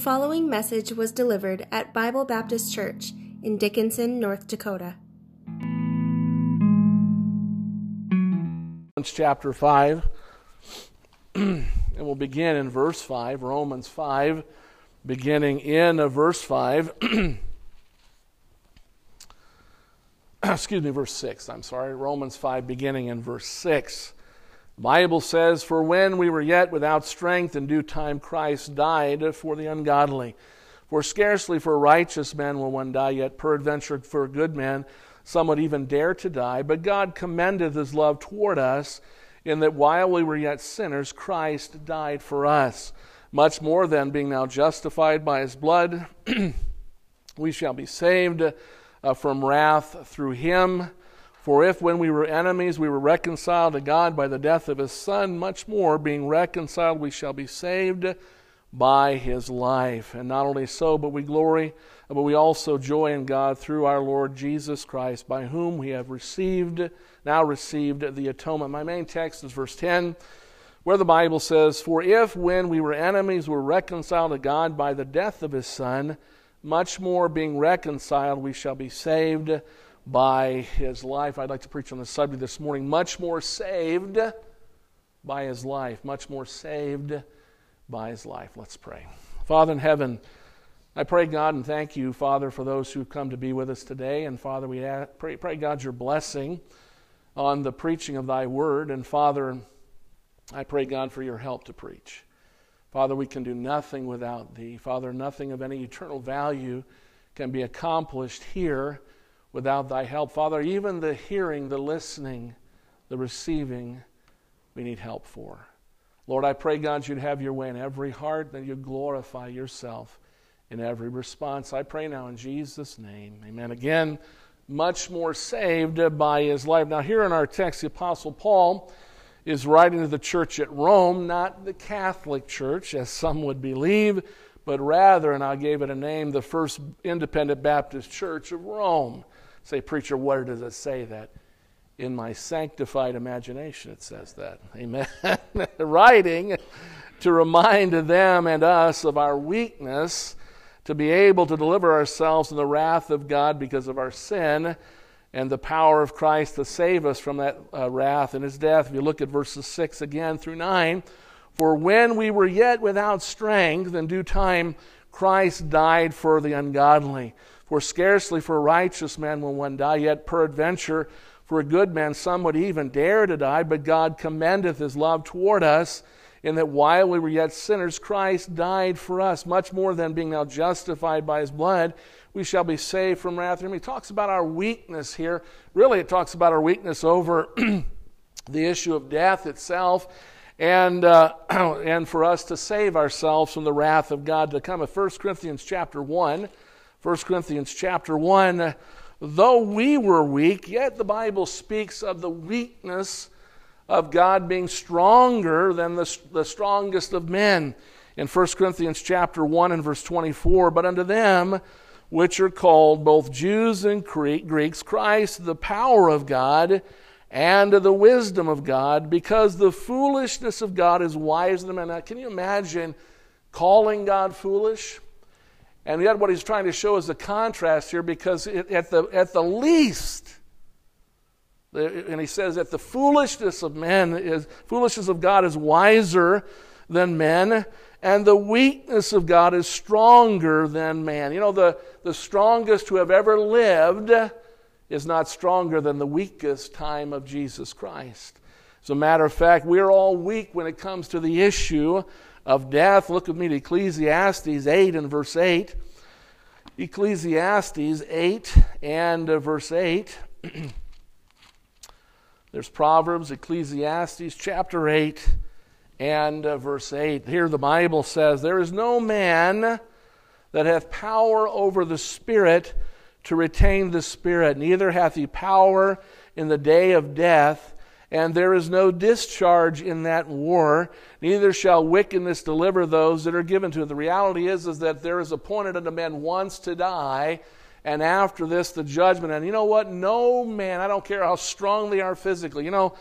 following message was delivered at Bible Baptist Church in Dickinson, North Dakota. Romans chapter 5, and we'll begin in verse 5. Romans 5, beginning in verse 5. Excuse me, verse 6. I'm sorry. Romans 5, beginning in verse 6. Bible says, For when we were yet without strength, in due time Christ died for the ungodly. For scarcely for righteous man will one die, yet peradventure for a good man some would even dare to die. But God commendeth his love toward us, in that while we were yet sinners, Christ died for us. Much more then, being now justified by his blood, we shall be saved uh, from wrath through him. For if when we were enemies we were reconciled to God by the death of his Son, much more, being reconciled, we shall be saved by his life. And not only so, but we glory, but we also joy in God through our Lord Jesus Christ, by whom we have received, now received the atonement. My main text is verse 10, where the Bible says, For if when we were enemies we were reconciled to God by the death of his Son, much more being reconciled, we shall be saved by his life. I'd like to preach on the subject this morning. Much more saved by his life. Much more saved by his life. Let's pray. Father in heaven, I pray, God, and thank you, Father, for those who've come to be with us today. And Father, we pray, pray, God, your blessing on the preaching of thy word. And Father, I pray, God, for your help to preach. Father, we can do nothing without thee. Father, nothing of any eternal value can be accomplished here without thy help. Father, even the hearing, the listening, the receiving, we need help for. Lord, I pray, God, you'd have your way in every heart, that you'd glorify yourself in every response. I pray now in Jesus' name. Amen. Again, much more saved by his life. Now, here in our text, the Apostle Paul is writing to the church at Rome, not the Catholic Church, as some would believe, but rather, and I gave it a name, the First Independent Baptist Church of Rome. Say, preacher, where does it say that? In my sanctified imagination, it says that. Amen. Writing to remind them and us of our weakness to be able to deliver ourselves from the wrath of God because of our sin and the power of Christ to save us from that uh, wrath and his death. If you look at verses 6 again through 9, for when we were yet without strength, in due time Christ died for the ungodly. For scarcely for a righteous man will one die, yet peradventure for a good man some would even dare to die, but God commendeth his love toward us, in that while we were yet sinners, Christ died for us. Much more than being now justified by his blood, we shall be saved from wrath. And he talks about our weakness here. Really, it talks about our weakness over the issue of death itself. And, uh, and for us to save ourselves from the wrath of God to come. 1 Corinthians chapter 1, 1 Corinthians chapter 1 Though we were weak, yet the Bible speaks of the weakness of God being stronger than the, the strongest of men. In 1 Corinthians chapter 1 and verse 24, but unto them which are called both Jews and Greeks, Christ, the power of God and the wisdom of God, because the foolishness of God is wiser than men. can you imagine calling God foolish? And yet, what he's trying to show is the contrast here because it, at, the, at the least, and he says that the foolishness of men is foolishness of God is wiser than men, and the weakness of God is stronger than man. You know, the, the strongest who have ever lived is not stronger than the weakest time of Jesus Christ. As a matter of fact, we're all weak when it comes to the issue of death. Look with me to Ecclesiastes 8 and verse 8. Ecclesiastes 8 and uh, verse 8. There's Proverbs, Ecclesiastes chapter 8 and uh, verse 8. Here the Bible says, There is no man that hath power over the Spirit to retain the Spirit, neither hath he power in the day of death and there is no discharge in that war, neither shall wickedness deliver those that are given to it. The reality is, is that there is appointed unto men once to die, and after this the judgment. And you know what? No man, I don't care how strong they are physically. You know,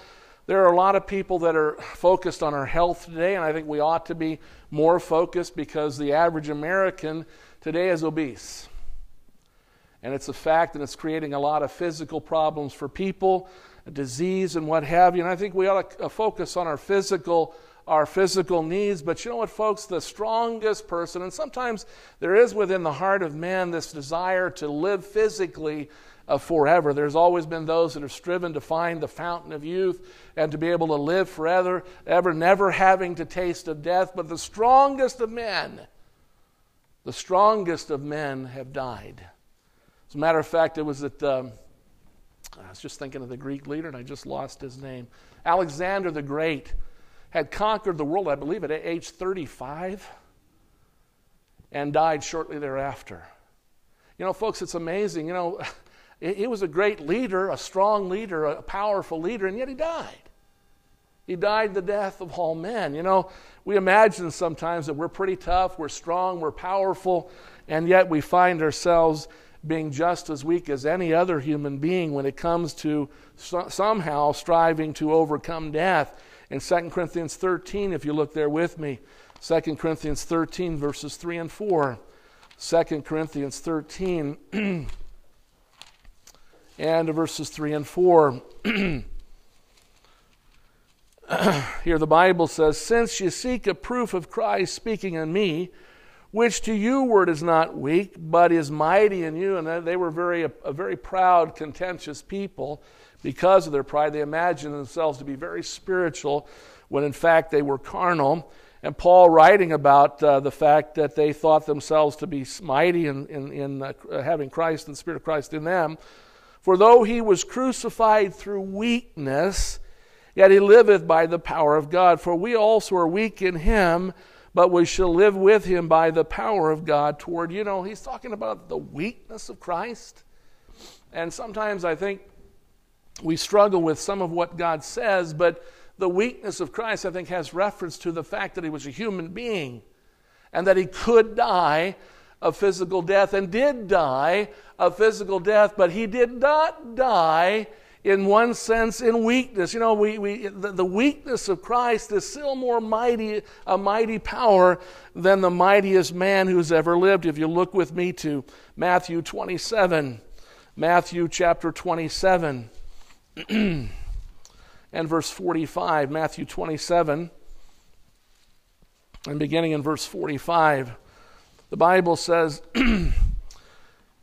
There are a lot of people that are focused on our health today, and I think we ought to be more focused because the average American today is obese. And it's a fact and it's creating a lot of physical problems for people, disease and what have you. And I think we ought to uh, focus on our physical our physical needs. But you know what, folks? The strongest person, and sometimes there is within the heart of man this desire to live physically uh, forever. There's always been those that have striven to find the fountain of youth and to be able to live forever, ever, never having to taste of death. But the strongest of men, the strongest of men have died. As a matter of fact, it was at, um, I was just thinking of the Greek leader and I just lost his name. Alexander the Great had conquered the world, I believe, at age 35 and died shortly thereafter. You know, folks, it's amazing. You know, he was a great leader, a strong leader, a powerful leader, and yet he died. He died the death of all men. You know, we imagine sometimes that we're pretty tough, we're strong, we're powerful, and yet we find ourselves being just as weak as any other human being when it comes to so- somehow striving to overcome death. In 2 Corinthians 13, if you look there with me, 2 Corinthians 13, verses 3 and 4. 2 Corinthians 13 and verses 3 and 4. Here the Bible says, Since you seek a proof of Christ speaking in me, which to you word is not weak, but is mighty in you. And they were very, a, very proud, contentious people. Because of their pride, they imagined themselves to be very spiritual when in fact they were carnal. And Paul, writing about uh, the fact that they thought themselves to be mighty in, in, in uh, having Christ and the Spirit of Christ in them, for though he was crucified through weakness, yet he liveth by the power of God. For we also are weak in him but we shall live with him by the power of God toward, you know, he's talking about the weakness of Christ. And sometimes I think we struggle with some of what God says, but the weakness of Christ, I think, has reference to the fact that he was a human being and that he could die of physical death and did die of physical death, but he did not die in one sense in weakness. You know, we, we, the, the, weakness of Christ is still more mighty, a mighty power than the mightiest man who's ever lived. If you look with me to Matthew 27, Matthew chapter 27 and verse 45, Matthew 27 and beginning in verse 45, the Bible says,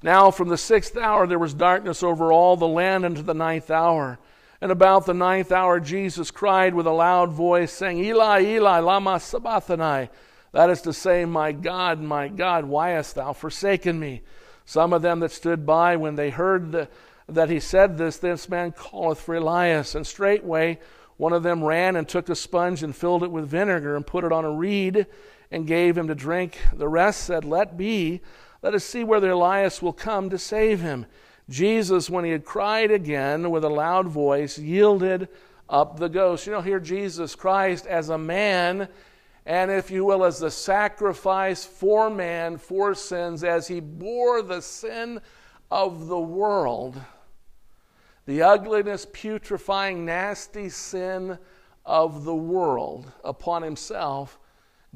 Now from the sixth hour there was darkness over all the land unto the ninth hour. And about the ninth hour Jesus cried with a loud voice, saying, Eli, Eli, lama sabachthani. That is to say, My God, my God, why hast thou forsaken me? Some of them that stood by, when they heard the, that he said this, this man calleth for Elias. And straightway one of them ran and took a sponge and filled it with vinegar and put it on a reed and gave him to drink. The rest said, Let be let us see whether Elias will come to save him. Jesus, when he had cried again with a loud voice, yielded up the ghost. You know, here Jesus Christ as a man, and if you will, as the sacrifice for man for sins, as he bore the sin of the world, the ugliness, putrefying, nasty sin of the world upon himself,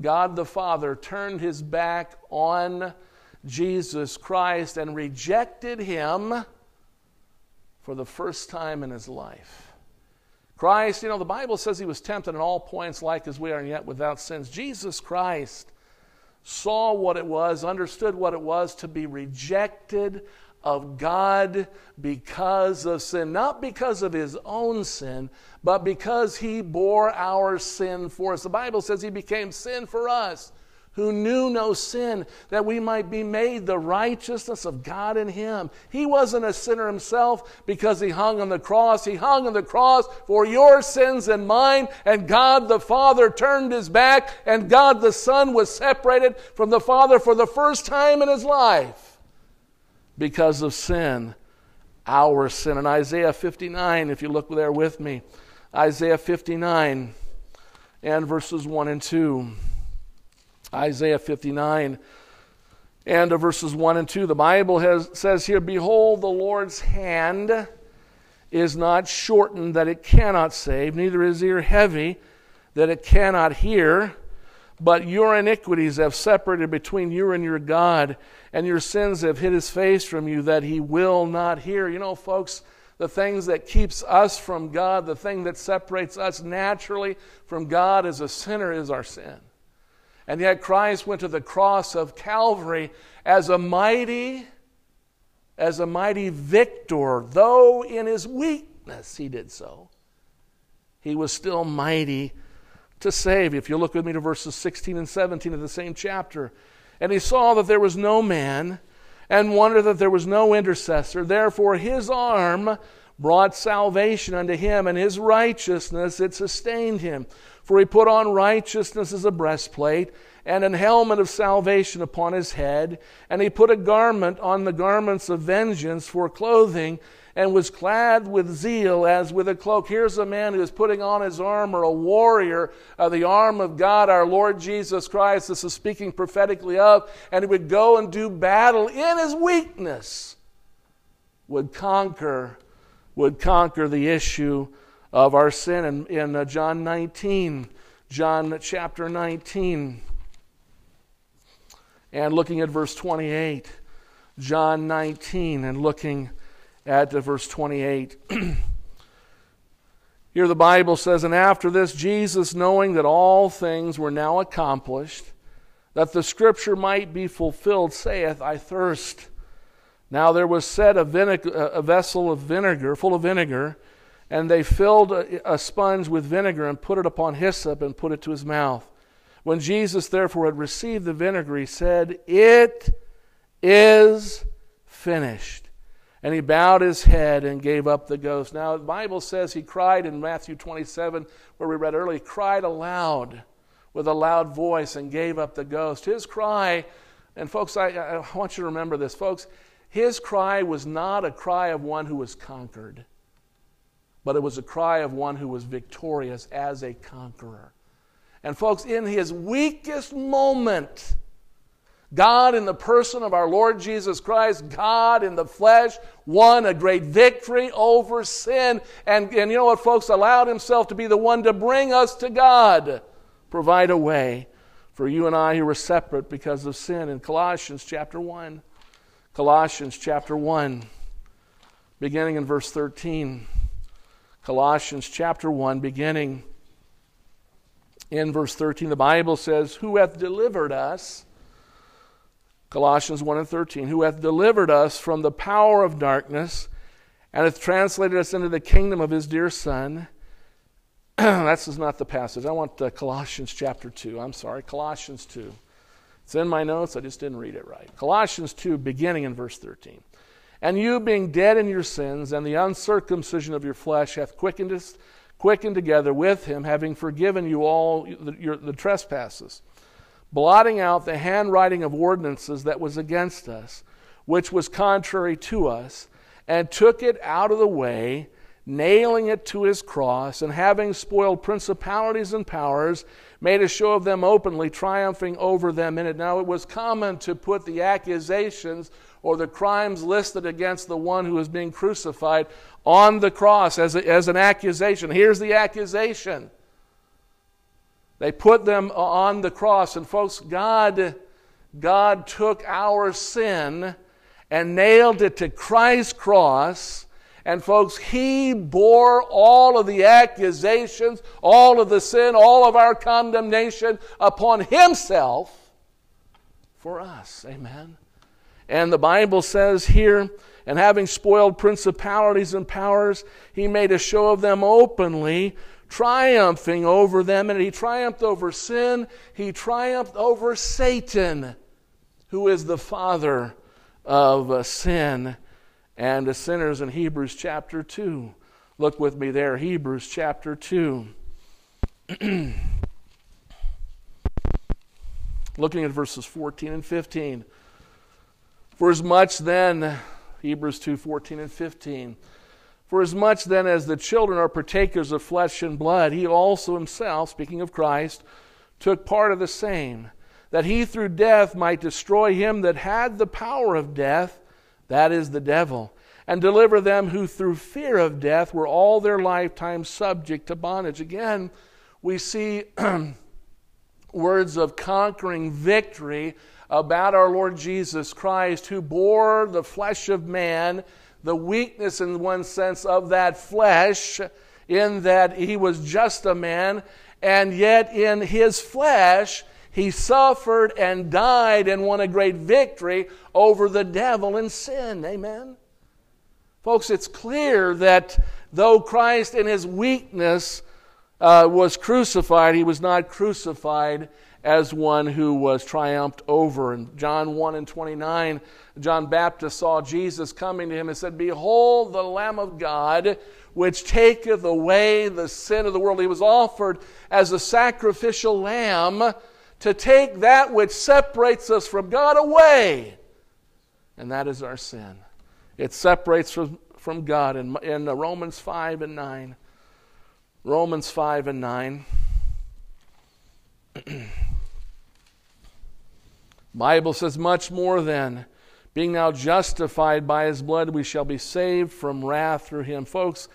God the Father turned his back on Jesus Christ and rejected him for the first time in his life. Christ, you know, the Bible says he was tempted in all points like as we are, and yet without sins. Jesus Christ saw what it was, understood what it was to be rejected of God because of sin. Not because of his own sin, but because he bore our sin for us. The Bible says he became sin for us who knew no sin, that we might be made the righteousness of God in him. He wasn't a sinner himself because he hung on the cross. He hung on the cross for your sins and mine, and God the Father turned his back, and God the Son was separated from the Father for the first time in his life because of sin, our sin. In Isaiah 59, if you look there with me, Isaiah 59 and verses 1 and 2. Isaiah 59 and verses 1 and 2. The Bible has, says here, Behold, the Lord's hand is not shortened that it cannot save, neither is ear heavy that it cannot hear. But your iniquities have separated between you and your God, and your sins have hid his face from you that he will not hear. You know, folks, the things that keeps us from God, the thing that separates us naturally from God as a sinner is our sin. And yet Christ went to the cross of Calvary as a mighty as a mighty victor, though in his weakness he did so. He was still mighty to save. If you look with me to verses 16 and 17 of the same chapter. And he saw that there was no man, and wondered that there was no intercessor. Therefore, his arm brought salvation unto him, and his righteousness it sustained him. For he put on righteousness as a breastplate, and an helmet of salvation upon his head, and he put a garment on the garments of vengeance for clothing and was clad with zeal as with a cloak. Here's a man who is putting on his armor, a warrior of the arm of God, our Lord Jesus Christ. This is speaking prophetically of, and he would go and do battle in his weakness, would conquer, would conquer the issue of our sin. In, in uh, John 19, John chapter 19, and looking at verse 28, John 19, and looking at verse 28. Here the Bible says, And after this, Jesus, knowing that all things were now accomplished, that the scripture might be fulfilled, saith, I thirst. Now there was set a, a vessel of vinegar, full of vinegar, and they filled a, a sponge with vinegar and put it upon hyssop and put it to his mouth. When Jesus therefore had received the vinegar, he said, It is finished. And he bowed his head and gave up the ghost. Now, the Bible says he cried in Matthew 27, where we read earlier, cried aloud with a loud voice and gave up the ghost. His cry, and folks, I, I want you to remember this, folks, his cry was not a cry of one who was conquered, but it was a cry of one who was victorious as a conqueror. And, folks, in his weakest moment, God, in the person of our Lord Jesus Christ, God in the flesh, won a great victory over sin. And, and you know what, folks? Allowed himself to be the one to bring us to God, provide a way for you and I who were separate because of sin. In Colossians chapter 1, Colossians chapter 1, beginning in verse 13. Colossians chapter 1, beginning in verse 13, the Bible says, Who hath delivered us Colossians 1 and 13, who hath delivered us from the power of darkness and hath translated us into the kingdom of his dear Son. That's not the passage. I want uh, Colossians chapter 2. I'm sorry, Colossians 2. It's in my notes, I just didn't read it right. Colossians 2, beginning in verse 13. And you, being dead in your sins and the uncircumcision of your flesh, hath quickened, us, quickened together with him, having forgiven you all the, your, the trespasses blotting out the handwriting of ordinances that was against us, which was contrary to us, and took it out of the way, nailing it to his cross, and having spoiled principalities and powers, made a show of them openly, triumphing over them in it. Now, it was common to put the accusations or the crimes listed against the one who is being crucified on the cross as, a, as an accusation. Here's the accusation they put them on the cross. And folks, God, God took our sin and nailed it to Christ's cross. And folks, He bore all of the accusations, all of the sin, all of our condemnation upon Himself for us. Amen. And the Bible says here, and having spoiled principalities and powers, He made a show of them openly triumphing over them, and he triumphed over sin. He triumphed over Satan, who is the father of sin and the sinners in Hebrews chapter 2. Look with me there, Hebrews chapter 2. Looking at verses 14 and 15. For as much then, Hebrews 2 14 and 15. For as much then as the children are partakers of flesh and blood, he also himself, speaking of Christ, took part of the same, that he through death might destroy him that had the power of death, that is the devil, and deliver them who through fear of death were all their lifetime subject to bondage. Again, we see words of conquering victory about our Lord Jesus Christ, who bore the flesh of man, the weakness in one sense of that flesh, in that he was just a man, and yet in his flesh, he suffered and died and won a great victory over the devil and sin. Amen? Folks, it's clear that though Christ in his weakness uh, was crucified, he was not crucified as one who was triumphed over. In John 1 and 29, John Baptist saw Jesus coming to him and said, Behold the Lamb of God, which taketh away the sin of the world. He was offered as a sacrificial lamb to take that which separates us from God away. And that is our sin. It separates from, from God in, in Romans 5 and 9. Romans 5 and 9. Bible says much more than being now justified by his blood we shall be saved from wrath through him. Folks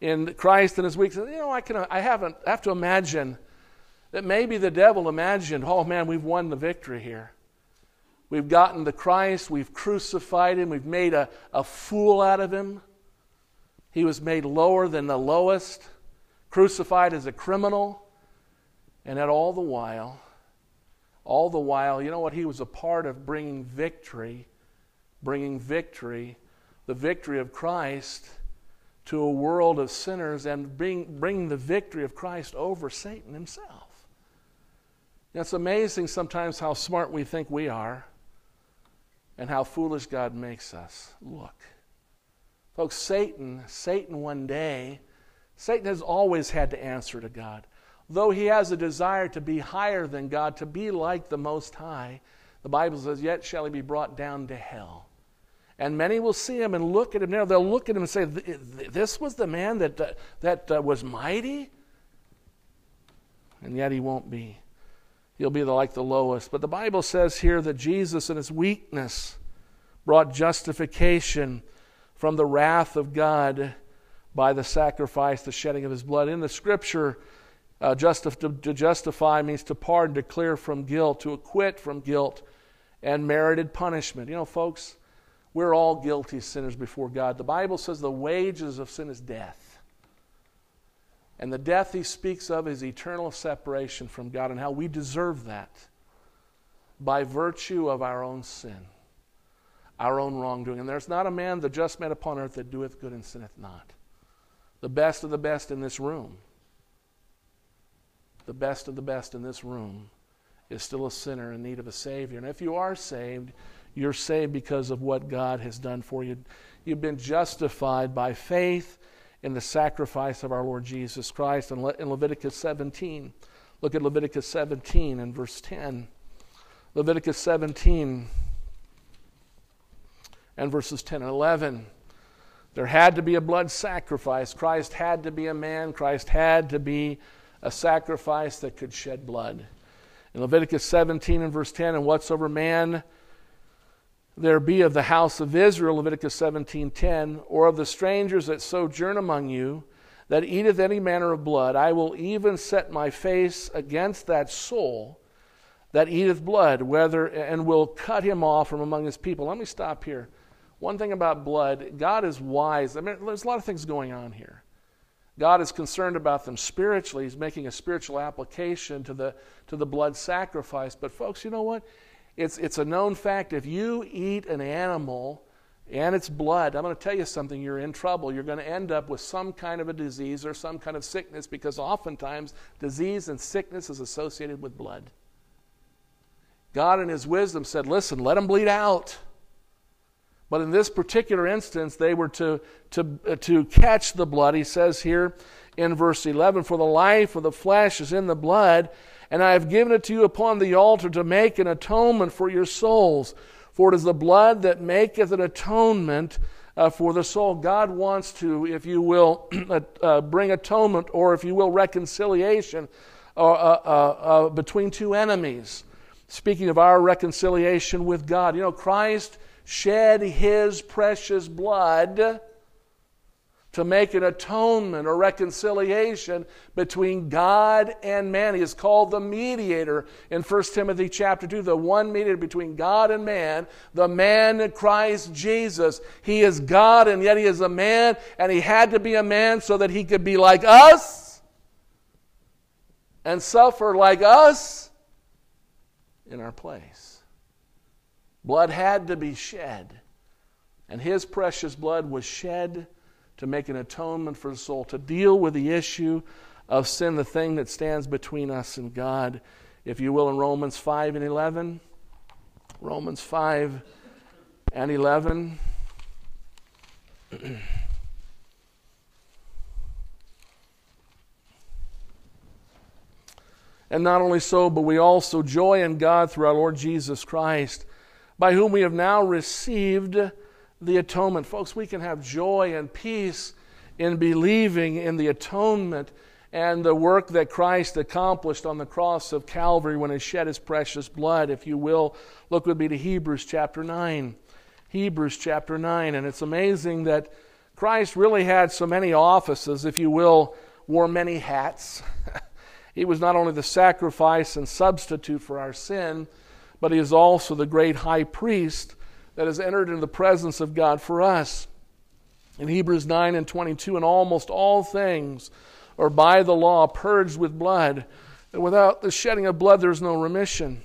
in Christ and his weakness you know I can I haven't I have to imagine that maybe the devil imagined oh man we've won the victory here. We've gotten the Christ we've crucified him we've made a, a fool out of him. He was made lower than the lowest crucified as a criminal and at all the while all the while, you know what? He was a part of bringing victory, bringing victory, the victory of Christ to a world of sinners and bring, the victory of Christ over Satan himself. it's amazing sometimes how smart we think we are and how foolish God makes us look. Folks, Satan, Satan one day, Satan has always had to answer to God. Though he has a desire to be higher than God, to be like the Most High, the Bible says, Yet shall he be brought down to hell. And many will see him and look at him now. They'll look at him and say, This was the man that, uh, that uh, was mighty? And yet he won't be. He'll be the, like the lowest. But the Bible says here that Jesus, in his weakness, brought justification from the wrath of God by the sacrifice, the shedding of his blood. In the scripture, uh, justif- to, to justify means to pardon, to clear from guilt, to acquit from guilt and merited punishment. You know, folks, we're all guilty sinners before God. The Bible says the wages of sin is death. And the death he speaks of is eternal separation from God and how we deserve that by virtue of our own sin, our own wrongdoing. And there's not a man, the just man upon earth, that doeth good and sinneth not. The best of the best in this room the best of the best in this room is still a sinner in need of a Savior. And if you are saved, you're saved because of what God has done for you. You've been justified by faith in the sacrifice of our Lord Jesus Christ. And in Leviticus 17, look at Leviticus 17 and verse 10. Leviticus 17 and verses 10 and 11. There had to be a blood sacrifice. Christ had to be a man. Christ had to be a sacrifice that could shed blood. In Leviticus 17 and verse 10, and whatsoever man there be of the house of Israel, Leviticus 17:10, or of the strangers that sojourn among you, that eateth any manner of blood, I will even set my face against that soul that eateth blood, whether and will cut him off from among his people. Let me stop here. One thing about blood, God is wise. I mean, there's a lot of things going on here. God is concerned about them spiritually. He's making a spiritual application to the, to the blood sacrifice. But, folks, you know what? It's, it's a known fact. If you eat an animal and its blood, I'm going to tell you something, you're in trouble. You're going to end up with some kind of a disease or some kind of sickness because oftentimes disease and sickness is associated with blood. God, in His wisdom, said, Listen, let them bleed out. But in this particular instance, they were to, to, uh, to catch the blood. He says here in verse 11, For the life of the flesh is in the blood, and I have given it to you upon the altar to make an atonement for your souls. For it is the blood that maketh an atonement uh, for the soul. God wants to, if you will, uh, uh, bring atonement, or if you will, reconciliation uh, uh, between two enemies. Speaking of our reconciliation with God, you know, Christ shed his precious blood to make an atonement or reconciliation between God and man. He is called the mediator in 1 Timothy chapter 2, the one mediator between God and man, the man Christ Jesus. He is God and yet he is a man, and he had to be a man so that he could be like us and suffer like us in our place. Blood had to be shed, and his precious blood was shed to make an atonement for the soul, to deal with the issue of sin, the thing that stands between us and God, if you will, in Romans 5 and 11. Romans 5 and 11. And not only so, but we also joy in God through our Lord Jesus Christ, by whom we have now received the atonement. Folks, we can have joy and peace in believing in the atonement and the work that Christ accomplished on the cross of Calvary when he shed his precious blood. If you will, look with me to Hebrews chapter 9. Hebrews chapter 9. And it's amazing that Christ really had so many offices, if you will, wore many hats. he was not only the sacrifice and substitute for our sin, but he is also the great high priest that has entered into the presence of God for us. In Hebrews 9 and 22, and almost all things are by the law purged with blood, and without the shedding of blood there is no remission.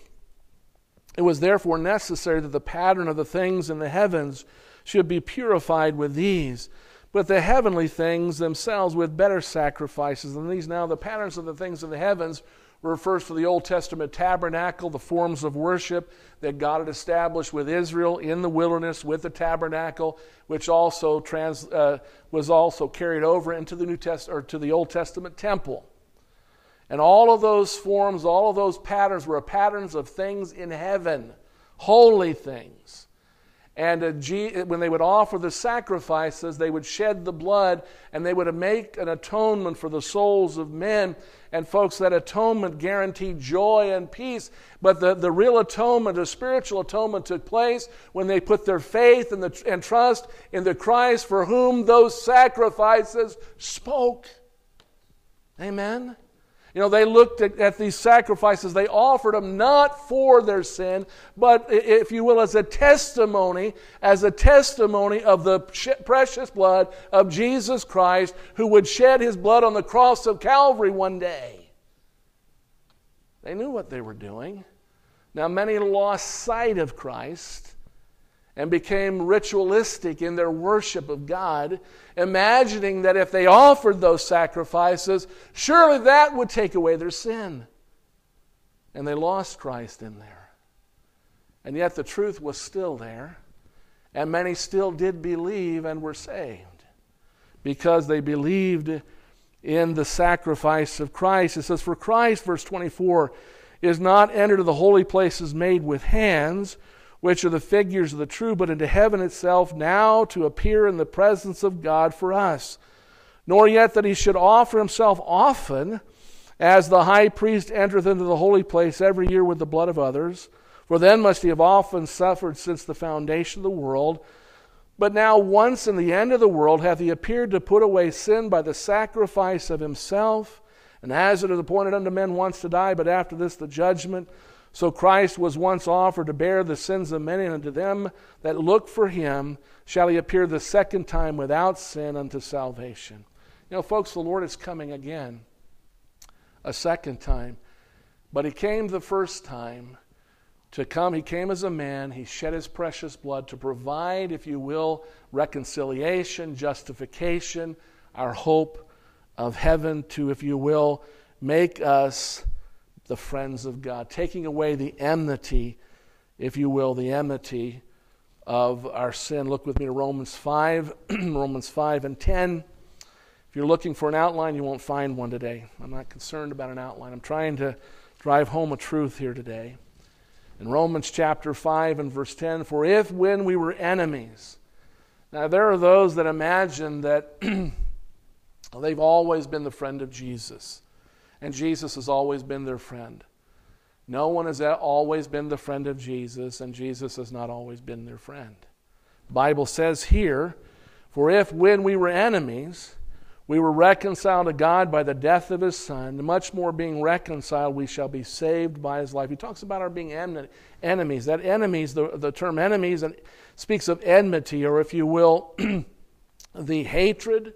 It was therefore necessary that the pattern of the things in the heavens should be purified with these, but the heavenly things themselves with better sacrifices than these. Now, the patterns of the things in the heavens refers to the Old Testament tabernacle, the forms of worship that God had established with Israel in the wilderness with the tabernacle, which also trans, uh, was also carried over into the New Test or to the Old Testament temple. And all of those forms, all of those patterns were patterns of things in heaven, holy things. And uh, when they would offer the sacrifices, they would shed the blood and they would make an atonement for the souls of men. And, folks, that atonement guaranteed joy and peace. But the, the real atonement, the spiritual atonement, took place when they put their faith and, the, and trust in the Christ for whom those sacrifices spoke. Amen? You know, they looked at, at, these sacrifices, they offered them not for their sin, but, if you will, as a testimony, as a testimony of the precious blood of Jesus Christ, who would shed his blood on the cross of Calvary one day. They knew what they were doing. Now, many lost sight of Christ and became ritualistic in their worship of God, imagining that if they offered those sacrifices, surely that would take away their sin. And they lost Christ in there. And yet the truth was still there, and many still did believe and were saved because they believed in the sacrifice of Christ. It says, For Christ, verse 24, is not entered the holy places made with hands which are the figures of the true, but into heaven itself, now to appear in the presence of God for us. Nor yet that he should offer himself often, as the high priest entereth into the holy place every year with the blood of others. For then must he have often suffered since the foundation of the world. But now, once in the end of the world, hath he appeared to put away sin by the sacrifice of himself. And as it is appointed unto men once to die, but after this the judgment. So Christ was once offered to bear the sins of many, and unto them that look for him shall he appear the second time without sin unto salvation. You know, folks, the Lord is coming again a second time. But he came the first time to come. He came as a man. He shed his precious blood to provide, if you will, reconciliation, justification, our hope of heaven, to, if you will, make us the friends of God, taking away the enmity, if you will, the enmity of our sin. Look with me to Romans 5, Romans 5 and 10. If you're looking for an outline, you won't find one today. I'm not concerned about an outline. I'm trying to drive home a truth here today. In Romans chapter 5 and verse 10, for if when we were enemies, now there are those that imagine that they've always been the friend of Jesus and Jesus has always been their friend. No one has always been the friend of Jesus, and Jesus has not always been their friend. Bible says here, For if when we were enemies, we were reconciled to God by the death of his Son, much more being reconciled, we shall be saved by his life. He talks about our being enemies. That enemies, the, the term enemies, and speaks of enmity, or if you will, the hatred.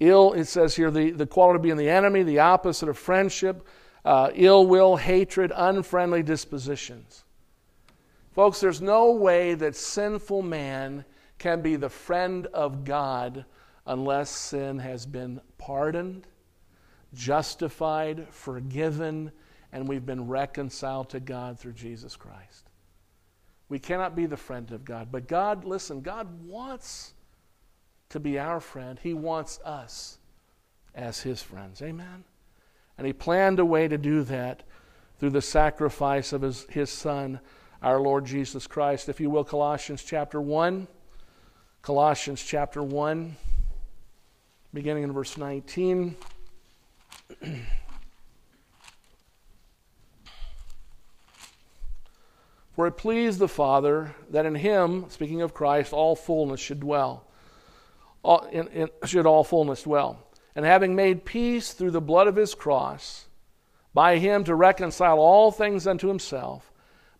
Ill, it says here, the, the quality being the enemy, the opposite of friendship, uh, ill will, hatred, unfriendly dispositions. Folks, there's no way that sinful man can be the friend of God unless sin has been pardoned, justified, forgiven, and we've been reconciled to God through Jesus Christ. We cannot be the friend of God. But God, listen, God wants to be our friend. He wants us as His friends. Amen? And He planned a way to do that through the sacrifice of His, his Son our Lord Jesus Christ. If you will, Colossians chapter 1. Colossians chapter 1, beginning in verse 19. For it pleased the Father that in him, speaking of Christ, all fullness should dwell. All, in, in, should all fullness dwell. And having made peace through the blood of his cross, by him to reconcile all things unto himself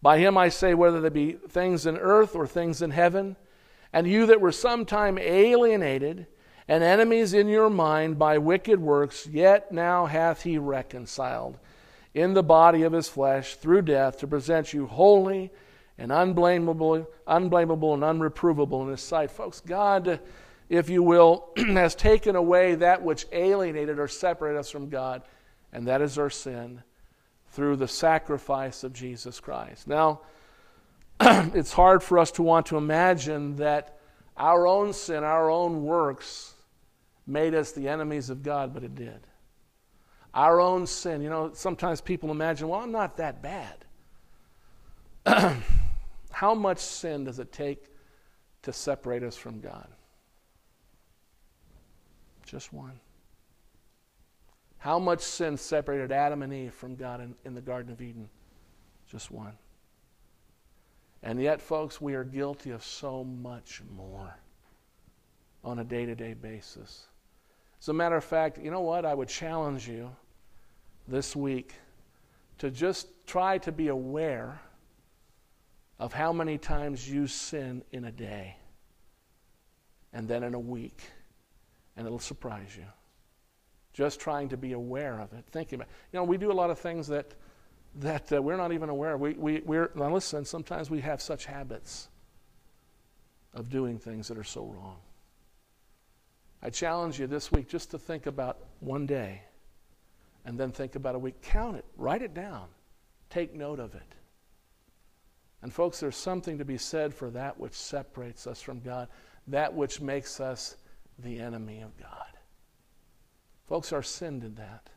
by him I say, whether they be things in earth or things in heaven, and you that were sometime alienated and enemies in your mind by wicked works, yet now hath he reconciled in the body of his flesh through death to present you holy and unblameable, unblameable and unreprovable in his sight. Folks, God, if you will, has taken away that which alienated or separated us from God, and that is our sin through the sacrifice of Jesus Christ. Now, it's hard for us to want to imagine that our own sin, our own works, made us the enemies of God, but it did. Our own sin, you know, sometimes people imagine, well, I'm not that bad. How much sin does it take to separate us from God? Just one. How much sin separated Adam and Eve from God in, in the Garden of Eden? Just one. And yet, folks, we are guilty of so much more on a day to day basis. As a matter of fact, you know what? I would challenge you this week to just try to be aware of how many times you sin in a day and then in a week, and it'll surprise you just trying to be aware of it, thinking about it. You know, we do a lot of things that, that uh, we're not even aware of. We, we, we're, now listen, sometimes we have such habits of doing things that are so wrong. I challenge you this week just to think about one day and then think about a week. Count it, write it down, take note of it. And, folks, there's something to be said for that which separates us from God, that which makes us the enemy of God. Folks, our sin did that.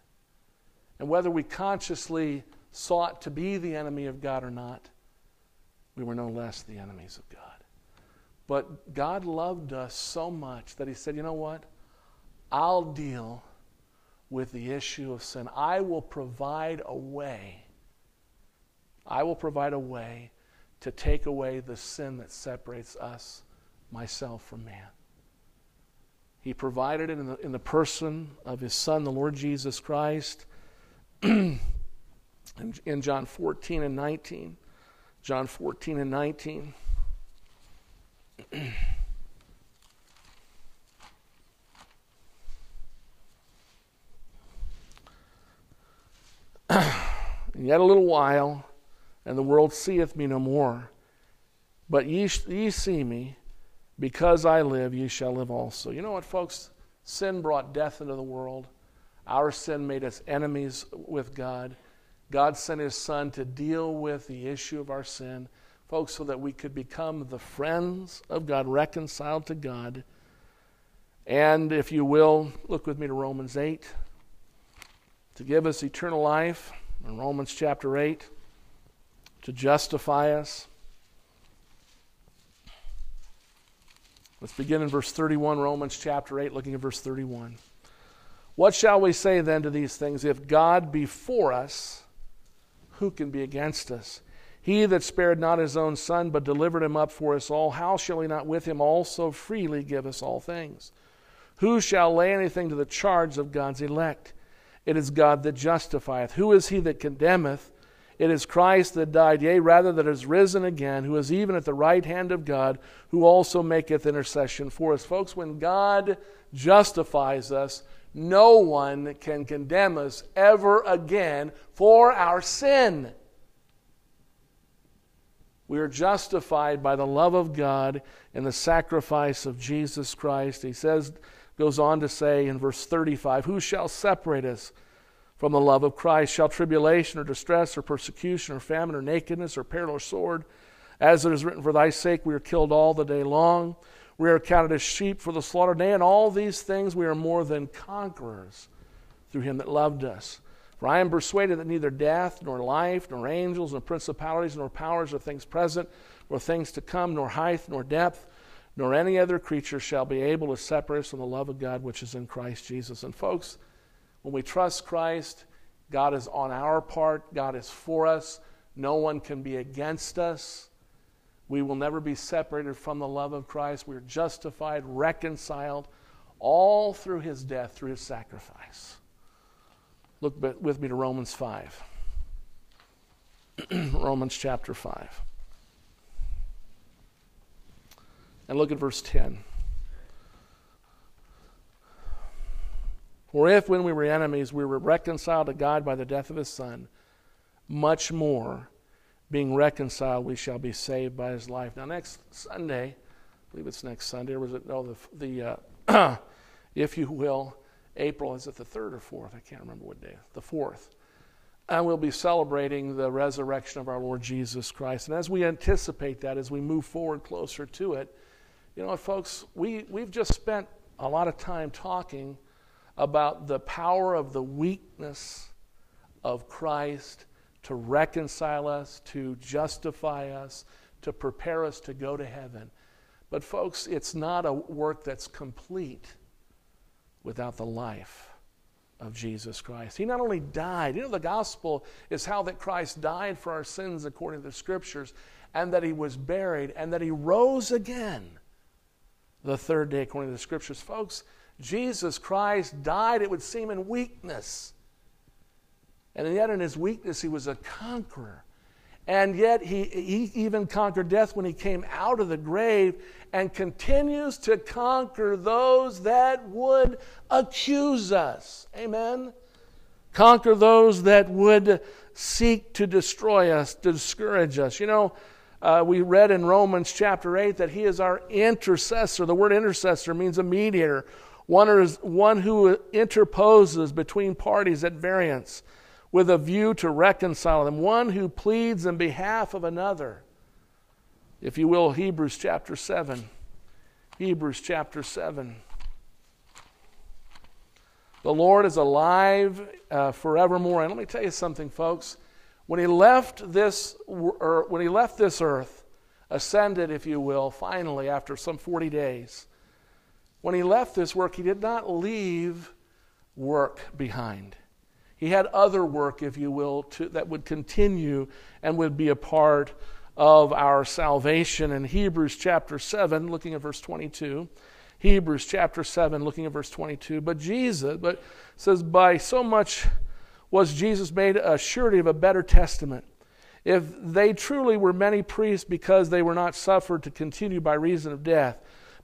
And whether we consciously sought to be the enemy of God or not, we were no less the enemies of God. But God loved us so much that He said, you know what? I'll deal with the issue of sin. I will provide a way. I will provide a way to take away the sin that separates us, myself, from man. He provided it in the, in the person of His Son, the Lord Jesus Christ. in, in John 14 and 19. John 14 and 19. And Yet a little while, and the world seeth me no more. But ye, ye see me, because I live, you shall live also. You know what, folks? Sin brought death into the world. Our sin made us enemies with God. God sent His Son to deal with the issue of our sin, folks, so that we could become the friends of God, reconciled to God. And if you will, look with me to Romans 8 to give us eternal life in Romans chapter 8, to justify us. Let's begin in verse 31, Romans chapter 8, looking at verse 31. What shall we say then to these things? If God be for us, who can be against us? He that spared not his own son, but delivered him up for us all, how shall he not with him also freely give us all things? Who shall lay anything to the charge of God's elect? It is God that justifieth. Who is he that condemneth? It is Christ that died, yea, rather that is risen again, who is even at the right hand of God, who also maketh intercession for us. Folks, when God justifies us, no one can condemn us ever again for our sin. We are justified by the love of God and the sacrifice of Jesus Christ. He says, goes on to say in verse 35, Who shall separate us from the love of Christ? Shall tribulation or distress or persecution or famine or nakedness or peril or sword? As it is written, For thy sake we are killed all the day long. We are counted as sheep for the slaughter. Nay, in all these things we are more than conquerors through him that loved us. For I am persuaded that neither death, nor life, nor angels, nor principalities, nor powers, or things present, nor things to come, nor height, nor depth, nor any other creature shall be able to separate us from the love of God which is in Christ Jesus. And folks, when we trust Christ, God is on our part, God is for us, no one can be against us. We will never be separated from the love of Christ. We are justified, reconciled, all through his death, through his sacrifice. Look with me to Romans 5. Romans chapter 5. And look at verse 10. For if, when we were enemies, we were reconciled to God by the death of his Son, much more, being reconciled, we shall be saved by his life. Now, next Sunday, I believe it's next Sunday, or was it, no, the, the uh, if you will, April, is it the 3rd or 4th? I can't remember what day. The 4th. And we'll be celebrating the resurrection of our Lord Jesus Christ. And as we anticipate that, as we move forward closer to it, you know, what, folks, we, we've just spent a lot of time talking about the power of the weakness of Christ to reconcile us, to justify us, to prepare us to go to heaven. But, folks, it's not a work that's complete without the life of Jesus Christ. He not only died, you know, the gospel is how that Christ died for our sins according to the scriptures, and that he was buried, and that he rose again the third day according to the scriptures. Folks, Jesus Christ died, it would seem, in weakness. And yet, in his weakness, he was a conqueror. And yet, he, he even conquered death when he came out of the grave and continues to conquer those that would accuse us. Amen? Conquer those that would seek to destroy us, to discourage us. You know, uh, we read in Romans chapter 8 that he is our intercessor. The word intercessor means a mediator, one, is, one who interposes between parties at variance with a view to reconcile them, one who pleads in behalf of another. If you will, Hebrews chapter 7. Hebrews chapter 7. The Lord is alive uh, forevermore. And let me tell you something, folks. When he left this, or when he left this earth, ascended, if you will, finally after some 40 days, when he left this work, he did not leave work behind. He had other work, if you will, to, that would continue and would be a part of our salvation. In Hebrews chapter 7, looking at verse 22, Hebrews chapter 7, looking at verse 22, but Jesus, but says, by so much was Jesus made a surety of a better testament. If they truly were many priests because they were not suffered to continue by reason of death,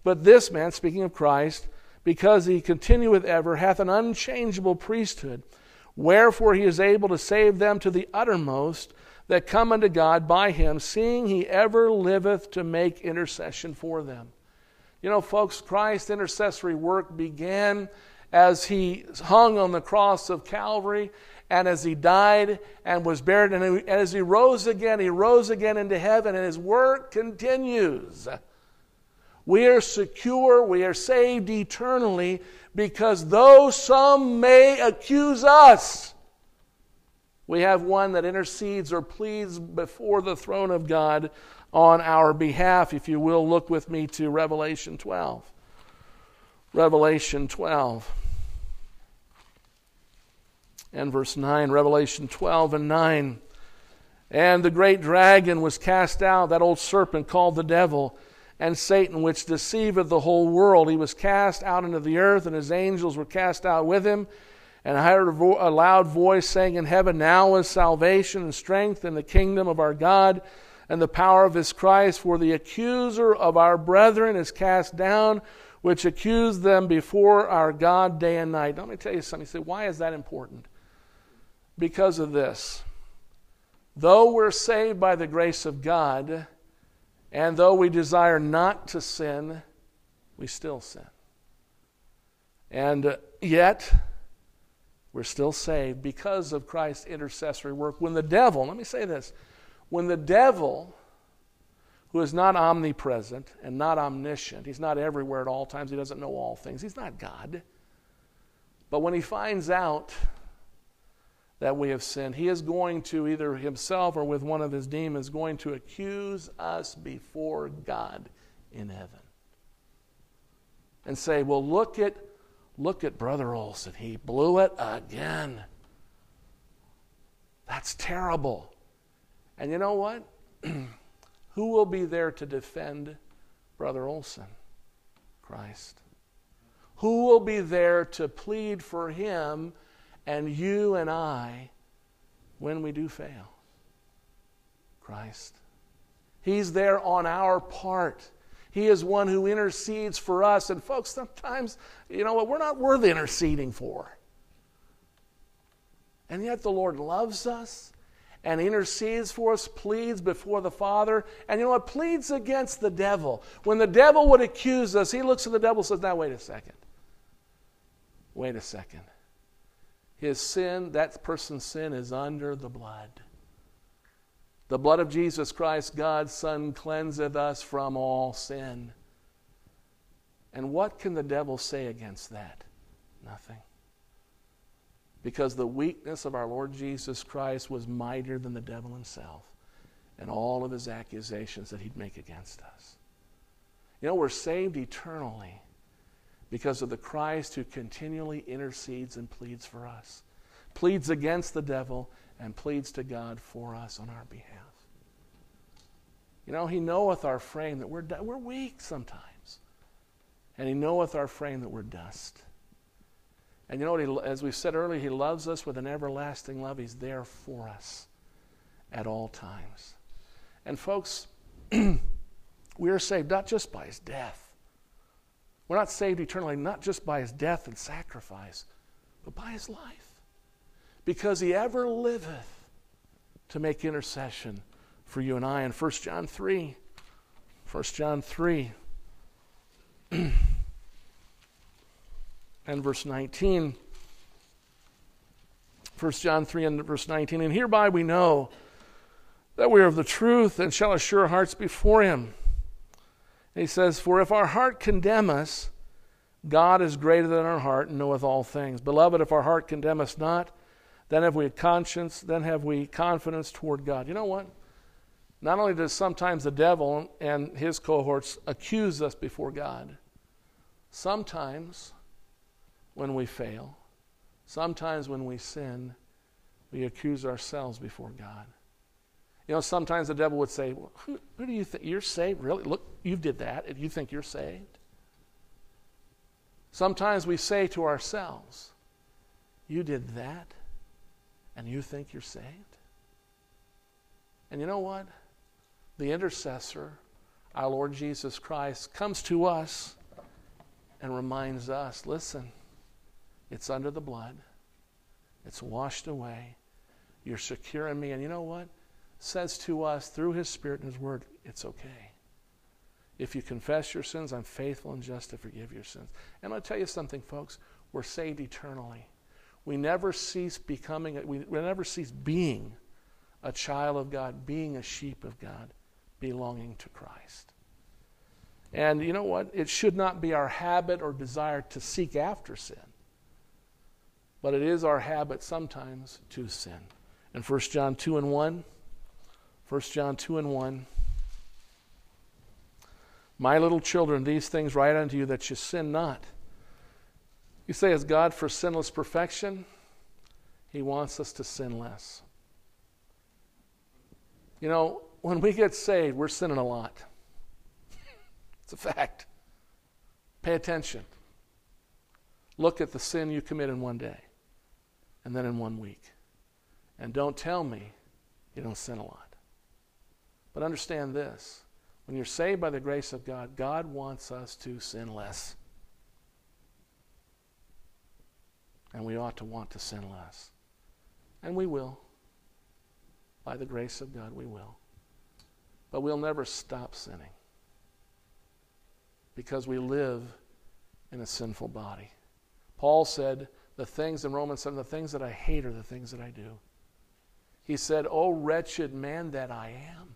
but this man, speaking of Christ, because he continueth ever, hath an unchangeable priesthood Wherefore he is able to save them to the uttermost that come unto God by him, seeing he ever liveth to make intercession for them. You know, folks, Christ's intercessory work began as he hung on the cross of Calvary and as he died and was buried, and as he rose again, he rose again into heaven, and his work continues. We are secure, we are saved eternally because though some may accuse us, we have one that intercedes or pleads before the throne of God on our behalf. If you will, look with me to Revelation 12. Revelation 12 and verse 9. Revelation 12 and 9. And the great dragon was cast out, that old serpent called the devil, and Satan, which deceiveth the whole world. He was cast out into the earth, and his angels were cast out with him. And I heard a, vo- a loud voice saying in heaven, Now is salvation and strength in the kingdom of our God and the power of his Christ, for the accuser of our brethren is cast down, which accused them before our God day and night. Now, let me tell you something. You say, why is that important? Because of this. Though we're saved by the grace of God, and though we desire not to sin, we still sin. And uh, yet, we're still saved because of Christ's intercessory work. When the devil, let me say this, when the devil, who is not omnipresent and not omniscient, he's not everywhere at all times, he doesn't know all things, he's not God. But when he finds out that we have sinned, he is going to, either himself or with one of his demons, going to accuse us before God in heaven. And say, well, look at Look at Brother Olson. He blew it again. That's terrible. And you know what? Who will be there to defend Brother Olson? Christ. Who will be there to plead for him and you and I when we do fail? Christ. He's there on our part. He is one who intercedes for us. And folks, sometimes, you know what, we're not worth interceding for. And yet the Lord loves us and intercedes for us, pleads before the Father. And you know what? Pleads against the devil. When the devil would accuse us, he looks at the devil and says, Now, wait a second. Wait a second. His sin, that person's sin, is under the blood. The blood of Jesus Christ, God's Son, cleanseth us from all sin. And what can the devil say against that? Nothing. Because the weakness of our Lord Jesus Christ was mightier than the devil himself and all of his accusations that he'd make against us. You know, we're saved eternally because of the Christ who continually intercedes and pleads for us, pleads against the devil, and pleads to God for us on our behalf. You know, He knoweth our frame that we're, we're weak sometimes. And He knoweth our frame that we're dust. And you know what? He, as we said earlier, He loves us with an everlasting love. He's there for us at all times. And folks, we are saved not just by His death. We're not saved eternally not just by His death and sacrifice, but by His life because he ever liveth to make intercession for you and I. In 1 John 3, 1 John 3, and verse 19. 1 John 3 and verse 19. And hereby we know that we are of the truth and shall assure hearts before him. He says, For if our heart condemn us, God is greater than our heart and knoweth all things. Beloved, if our heart condemn us not, then have we conscience, then have we confidence toward God. You know what? Not only does sometimes the devil and his cohorts accuse us before God, sometimes when we fail, sometimes when we sin, we accuse ourselves before God. You know, sometimes the devil would say, well, who, who do you think? You're saved? Really? Look, you did that, and you think you're saved? Sometimes we say to ourselves, You did that? and you think you're saved? And you know what? The intercessor, our Lord Jesus Christ, comes to us and reminds us listen, it's under the blood, it's washed away, you're secure in me. And you know what? Says to us through his Spirit and his word, it's okay. If you confess your sins, I'm faithful and just to forgive your sins. And I'll tell you something, folks. We're saved eternally we never cease becoming, we, we never cease being a child of God, being a sheep of God, belonging to Christ. And you know what? It should not be our habit or desire to seek after sin. But it is our habit sometimes to sin. In 1 John 2 and 1, 1 John 2 and 1, My little children, these things write unto you that you sin not. You say, is God for sinless perfection? He wants us to sin less. You know, when we get saved, we're sinning a lot. It's a fact. Pay attention. Look at the sin you commit in one day and then in one week. And don't tell me you don't sin a lot. But understand this when you're saved by the grace of God, God wants us to sin less. And we ought to want to sin less. And we will. By the grace of God, we will. But we'll never stop sinning because we live in a sinful body. Paul said, The things in Romans 7, the things that I hate are the things that I do. He said, O wretched man that I am,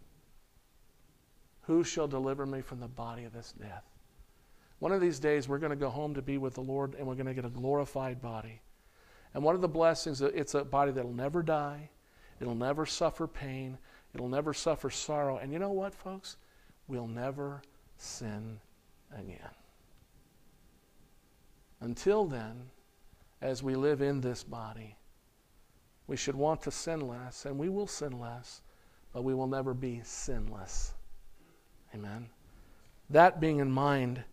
who shall deliver me from the body of this death? One of these days, we're going to go home to be with the Lord and we're going to get a glorified body. And one of the blessings, uh, it's a body that'll never die, it'll never suffer pain, it'll never suffer sorrow. And you know what, folks? We'll never sin again. Until then, as we live in this body, we should want to sin less, and we will sin less, but we will never be sinless. Amen. That being in mind,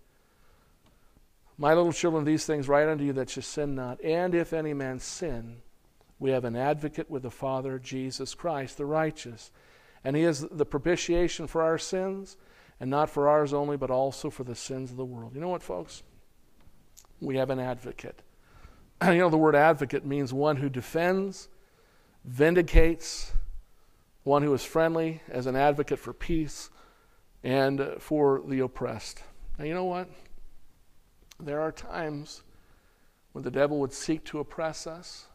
my little children, these things write unto you that you sin not. And if any man sin, we have an advocate with the Father, Jesus Christ, the righteous. And he is the propitiation for our sins, and not for ours only, but also for the sins of the world. You know what, folks? We have an advocate. You know, the word advocate means one who defends, vindicates, one who is friendly as an advocate for peace and for the oppressed. Now, you know what? There are times when the devil would seek to oppress us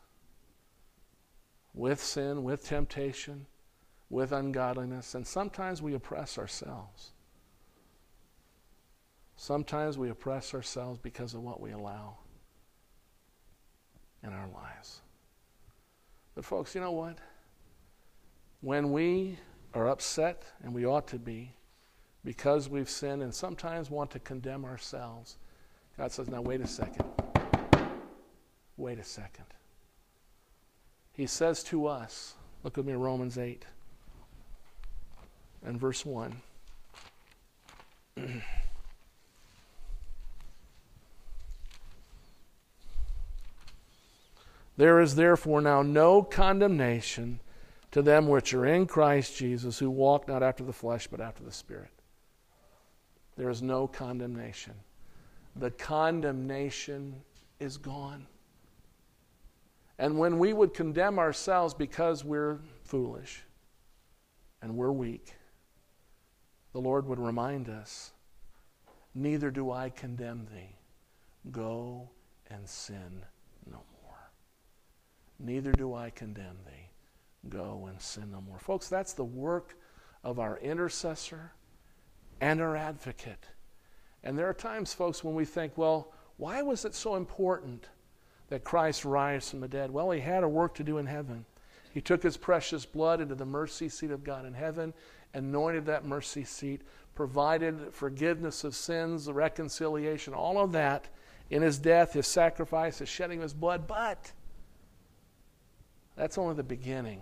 with sin, with temptation, with ungodliness, and sometimes we oppress ourselves. Sometimes we oppress ourselves because of what we allow in our lives. But, folks, you know what? When we are upset, and we ought to be, because we've sinned and sometimes want to condemn ourselves, God says, now wait a second. Wait a second. He says to us, look with me Romans 8 and verse 1. there is therefore now no condemnation to them which are in Christ Jesus, who walk not after the flesh, but after the Spirit. There is no condemnation the condemnation is gone. And when we would condemn ourselves because we're foolish and we're weak, the Lord would remind us Neither do I condemn thee. Go and sin no more. Neither do I condemn thee. Go and sin no more. Folks, that's the work of our intercessor and our advocate. And there are times, folks, when we think, well, why was it so important that Christ rise from the dead? Well, he had a work to do in heaven. He took his precious blood into the mercy seat of God in heaven, anointed that mercy seat, provided forgiveness of sins, the reconciliation, all of that in his death, his sacrifice, his shedding of his blood. But that's only the beginning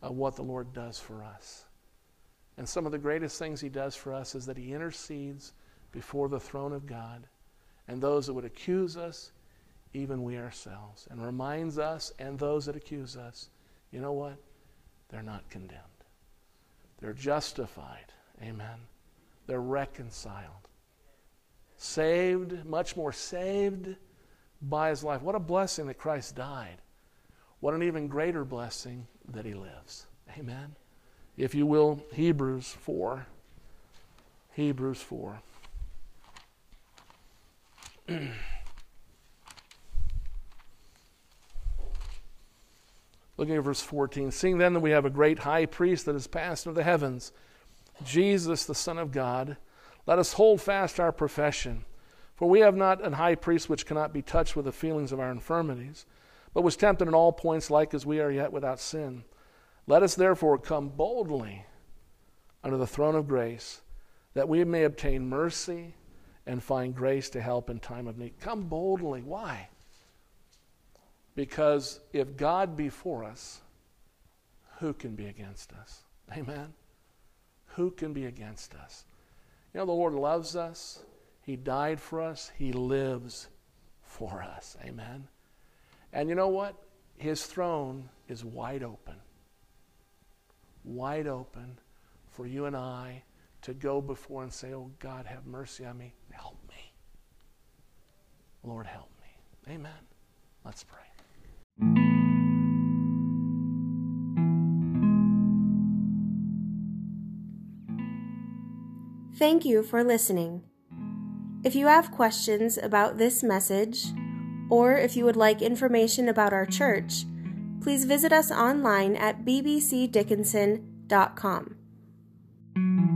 of what the Lord does for us. And some of the greatest things he does for us is that he intercedes before the throne of God and those that would accuse us, even we ourselves, and reminds us and those that accuse us, you know what? They're not condemned. They're justified. Amen. They're reconciled. Saved, much more saved by his life. What a blessing that Christ died. What an even greater blessing that he lives. Amen. If you will, Hebrews 4. Hebrews 4. Looking at verse 14. Seeing then that we have a great high priest that has passed into the heavens, Jesus, the Son of God, let us hold fast our profession. For we have not an high priest which cannot be touched with the feelings of our infirmities, but was tempted in all points like as we are yet without sin. Let us therefore come boldly under the throne of grace, that we may obtain mercy and find grace to help in time of need. Come boldly. Why? Because if God be for us, who can be against us? Amen. Who can be against us? You know, the Lord loves us. He died for us. He lives for us. Amen. And you know what? His throne is wide open. Wide open for you and I to go before and say, Oh, God, have mercy on me. Help me. Lord, help me. Amen. Let's pray. Thank you for listening. If you have questions about this message, or if you would like information about our church, please visit us online at bbcdickinson.com.